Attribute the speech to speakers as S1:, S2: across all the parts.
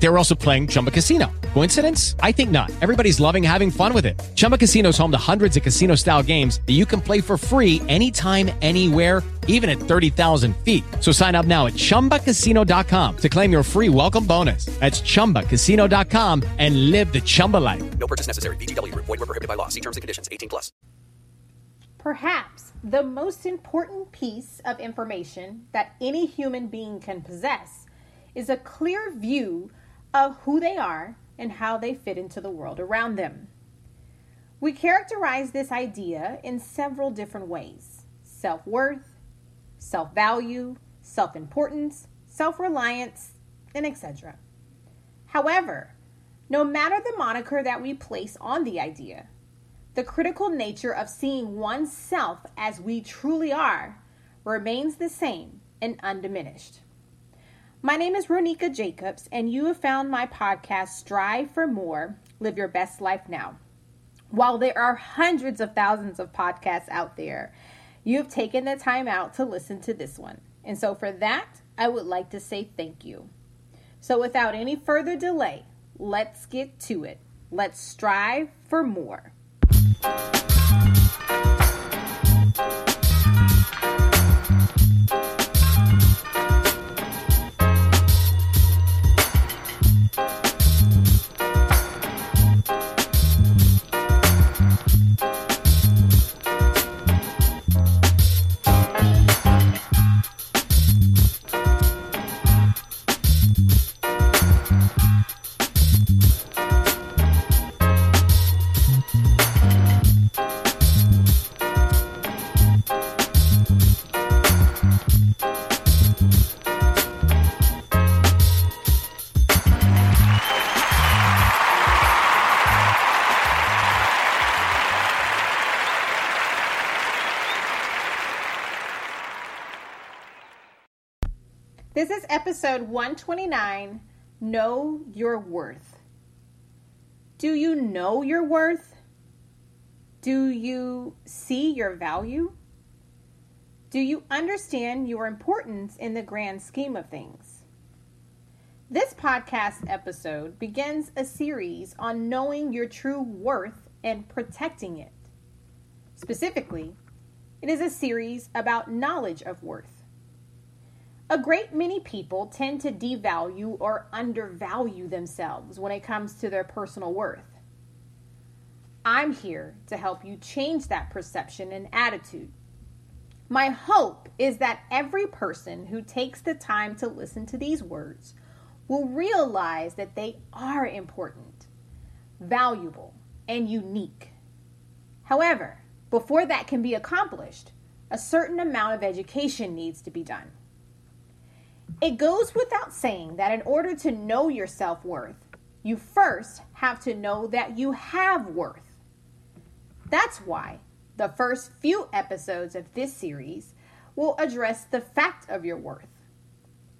S1: They were also playing Chumba Casino. Coincidence? I think not. Everybody's loving having fun with it. Chumba Casino is home to hundreds of casino style games that you can play for free anytime, anywhere, even at 30,000 feet. So sign up now at chumbacasino.com to claim your free welcome bonus. That's chumbacasino.com and live the Chumba life.
S2: No purchase necessary. VGW Group. Void were prohibited by law. See terms and conditions. 18 plus.
S3: Perhaps the most important piece of information that any human being can possess is a clear view of who they are and how they fit into the world around them. We characterize this idea in several different ways self worth, self value, self importance, self reliance, and etc. However, no matter the moniker that we place on the idea, the critical nature of seeing oneself as we truly are remains the same and undiminished. My name is Ronika Jacobs, and you have found my podcast, Strive for More Live Your Best Life Now. While there are hundreds of thousands of podcasts out there, you have taken the time out to listen to this one. And so, for that, I would like to say thank you. So, without any further delay, let's get to it. Let's strive for more. This is episode 129 Know Your Worth. Do you know your worth? Do you see your value? Do you understand your importance in the grand scheme of things? This podcast episode begins a series on knowing your true worth and protecting it. Specifically, it is a series about knowledge of worth. A great many people tend to devalue or undervalue themselves when it comes to their personal worth. I'm here to help you change that perception and attitude. My hope is that every person who takes the time to listen to these words will realize that they are important, valuable, and unique. However, before that can be accomplished, a certain amount of education needs to be done. It goes without saying that in order to know your self worth, you first have to know that you have worth. That's why the first few episodes of this series will address the fact of your worth.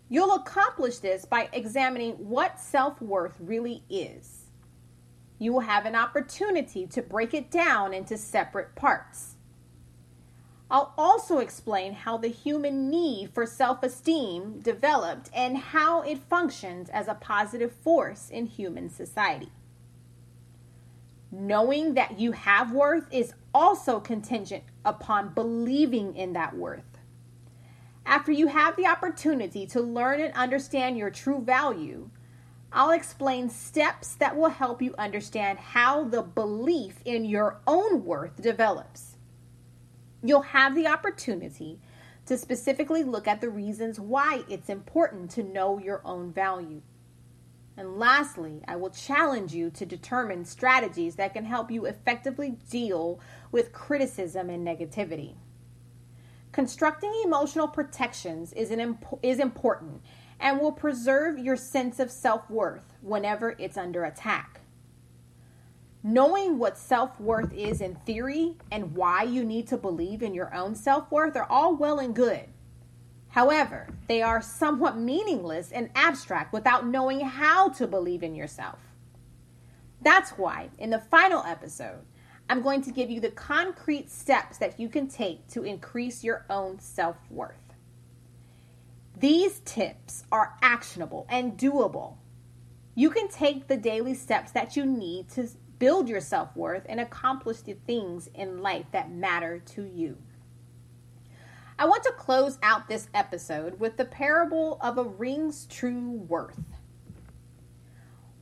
S3: You'll accomplish this by examining what self worth really is. You will have an opportunity to break it down into separate parts. I'll also explain how the human need for self esteem developed and how it functions as a positive force in human society. Knowing that you have worth is also contingent upon believing in that worth. After you have the opportunity to learn and understand your true value, I'll explain steps that will help you understand how the belief in your own worth develops. You'll have the opportunity to specifically look at the reasons why it's important to know your own value. And lastly, I will challenge you to determine strategies that can help you effectively deal with criticism and negativity. Constructing emotional protections is, an is important and will preserve your sense of self worth whenever it's under attack. Knowing what self worth is in theory and why you need to believe in your own self worth are all well and good. However, they are somewhat meaningless and abstract without knowing how to believe in yourself. That's why, in the final episode, I'm going to give you the concrete steps that you can take to increase your own self worth. These tips are actionable and doable. You can take the daily steps that you need to build your self worth and accomplish the things in life that matter to you. I want to close out this episode with the parable of a ring's true worth.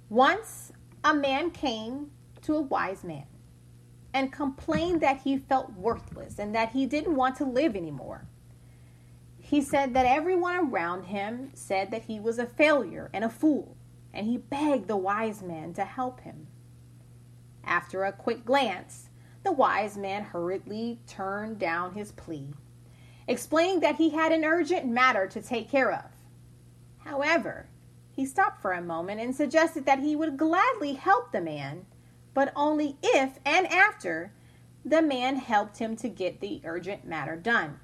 S3: Once a man came to a wise man and complained that he felt worthless and that he didn't want to live anymore. He said that everyone around him said that he was a failure and a fool, and he begged the wise man to help him. After a quick glance, the wise man hurriedly turned down his plea, explaining that he had an urgent matter to take care of. However, he stopped for a moment and suggested that he would gladly help the man but only if and after the man helped him to get the urgent matter done.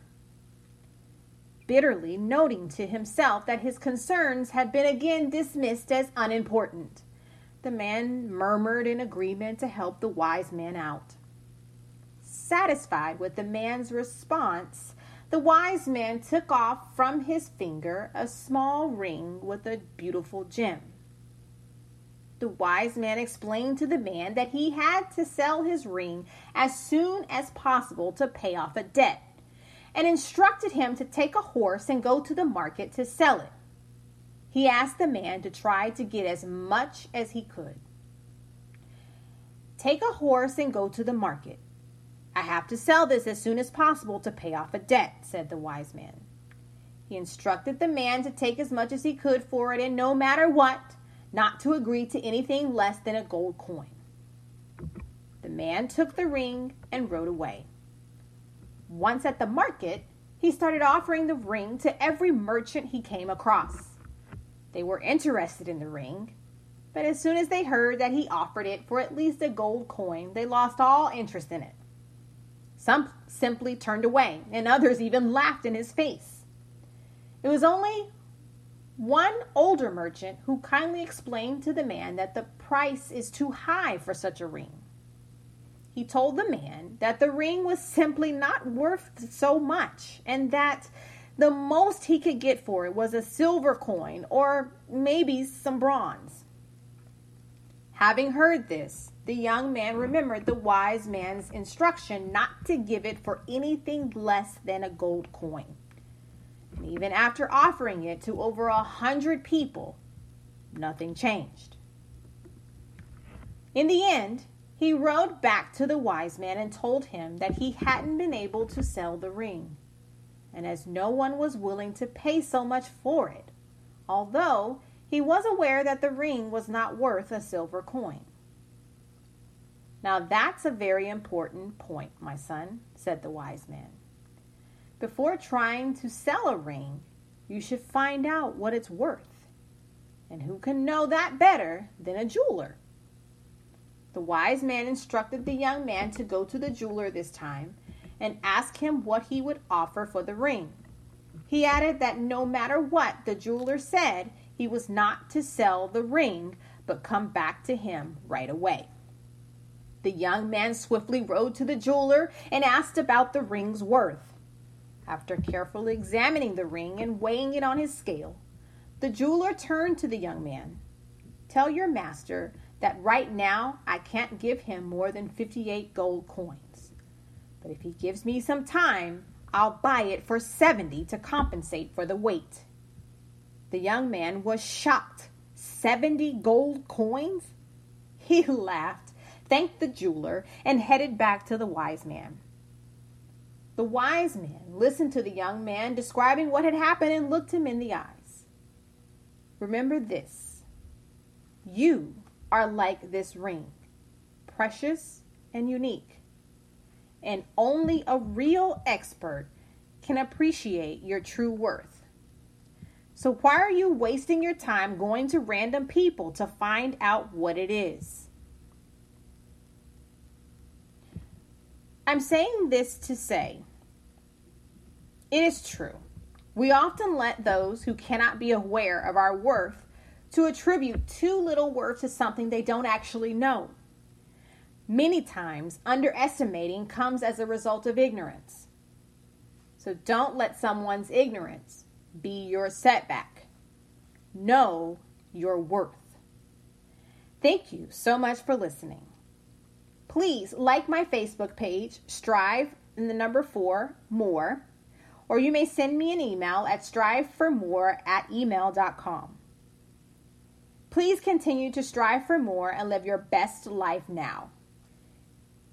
S3: Bitterly noting to himself that his concerns had been again dismissed as unimportant, the man murmured in agreement to help the wise man out. Satisfied with the man's response, the wise man took off from his finger a small ring with a beautiful gem the wise man explained to the man that he had to sell his ring as soon as possible to pay off a debt, and instructed him to take a horse and go to the market to sell it. He asked the man to try to get as much as he could. Take a horse and go to the market. I have to sell this as soon as possible to pay off a debt, said the wise man. He instructed the man to take as much as he could for it, and no matter what, not to agree to anything less than a gold coin. The man took the ring and rode away. Once at the market, he started offering the ring to every merchant he came across. They were interested in the ring, but as soon as they heard that he offered it for at least a gold coin, they lost all interest in it. Some simply turned away, and others even laughed in his face. It was only one older merchant who kindly explained to the man that the price is too high for such a ring. He told the man that the ring was simply not worth so much and that the most he could get for it was a silver coin or maybe some bronze. Having heard this, the young man remembered the wise man's instruction not to give it for anything less than a gold coin. And even after offering it to over a hundred people, nothing changed. In the end, he rode back to the wise man and told him that he hadn't been able to sell the ring, and as no one was willing to pay so much for it, although he was aware that the ring was not worth a silver coin. Now that's a very important point, my son, said the wise man. Before trying to sell a ring, you should find out what it's worth. And who can know that better than a jeweler? The wise man instructed the young man to go to the jeweler this time and ask him what he would offer for the ring. He added that no matter what the jeweler said, he was not to sell the ring, but come back to him right away. The young man swiftly rode to the jeweler and asked about the ring's worth. After carefully examining the ring and weighing it on his scale, the jeweler turned to the young man. Tell your master that right now I can't give him more than 58 gold coins. But if he gives me some time, I'll buy it for 70 to compensate for the weight. The young man was shocked. 70 gold coins? He laughed, thanked the jeweler, and headed back to the wise man. The wise man listened to the young man describing what had happened and looked him in the eyes. Remember this you are like this ring, precious and unique. And only a real expert can appreciate your true worth. So, why are you wasting your time going to random people to find out what it is? I'm saying this to say it is true. We often let those who cannot be aware of our worth to attribute too little worth to something they don't actually know. Many times, underestimating comes as a result of ignorance. So don't let someone's ignorance be your setback. Know your worth. Thank you so much for listening. Please like my Facebook page, Strive in the number four, more, or you may send me an email at striveformore at email.com. Please continue to strive for more and live your best life now.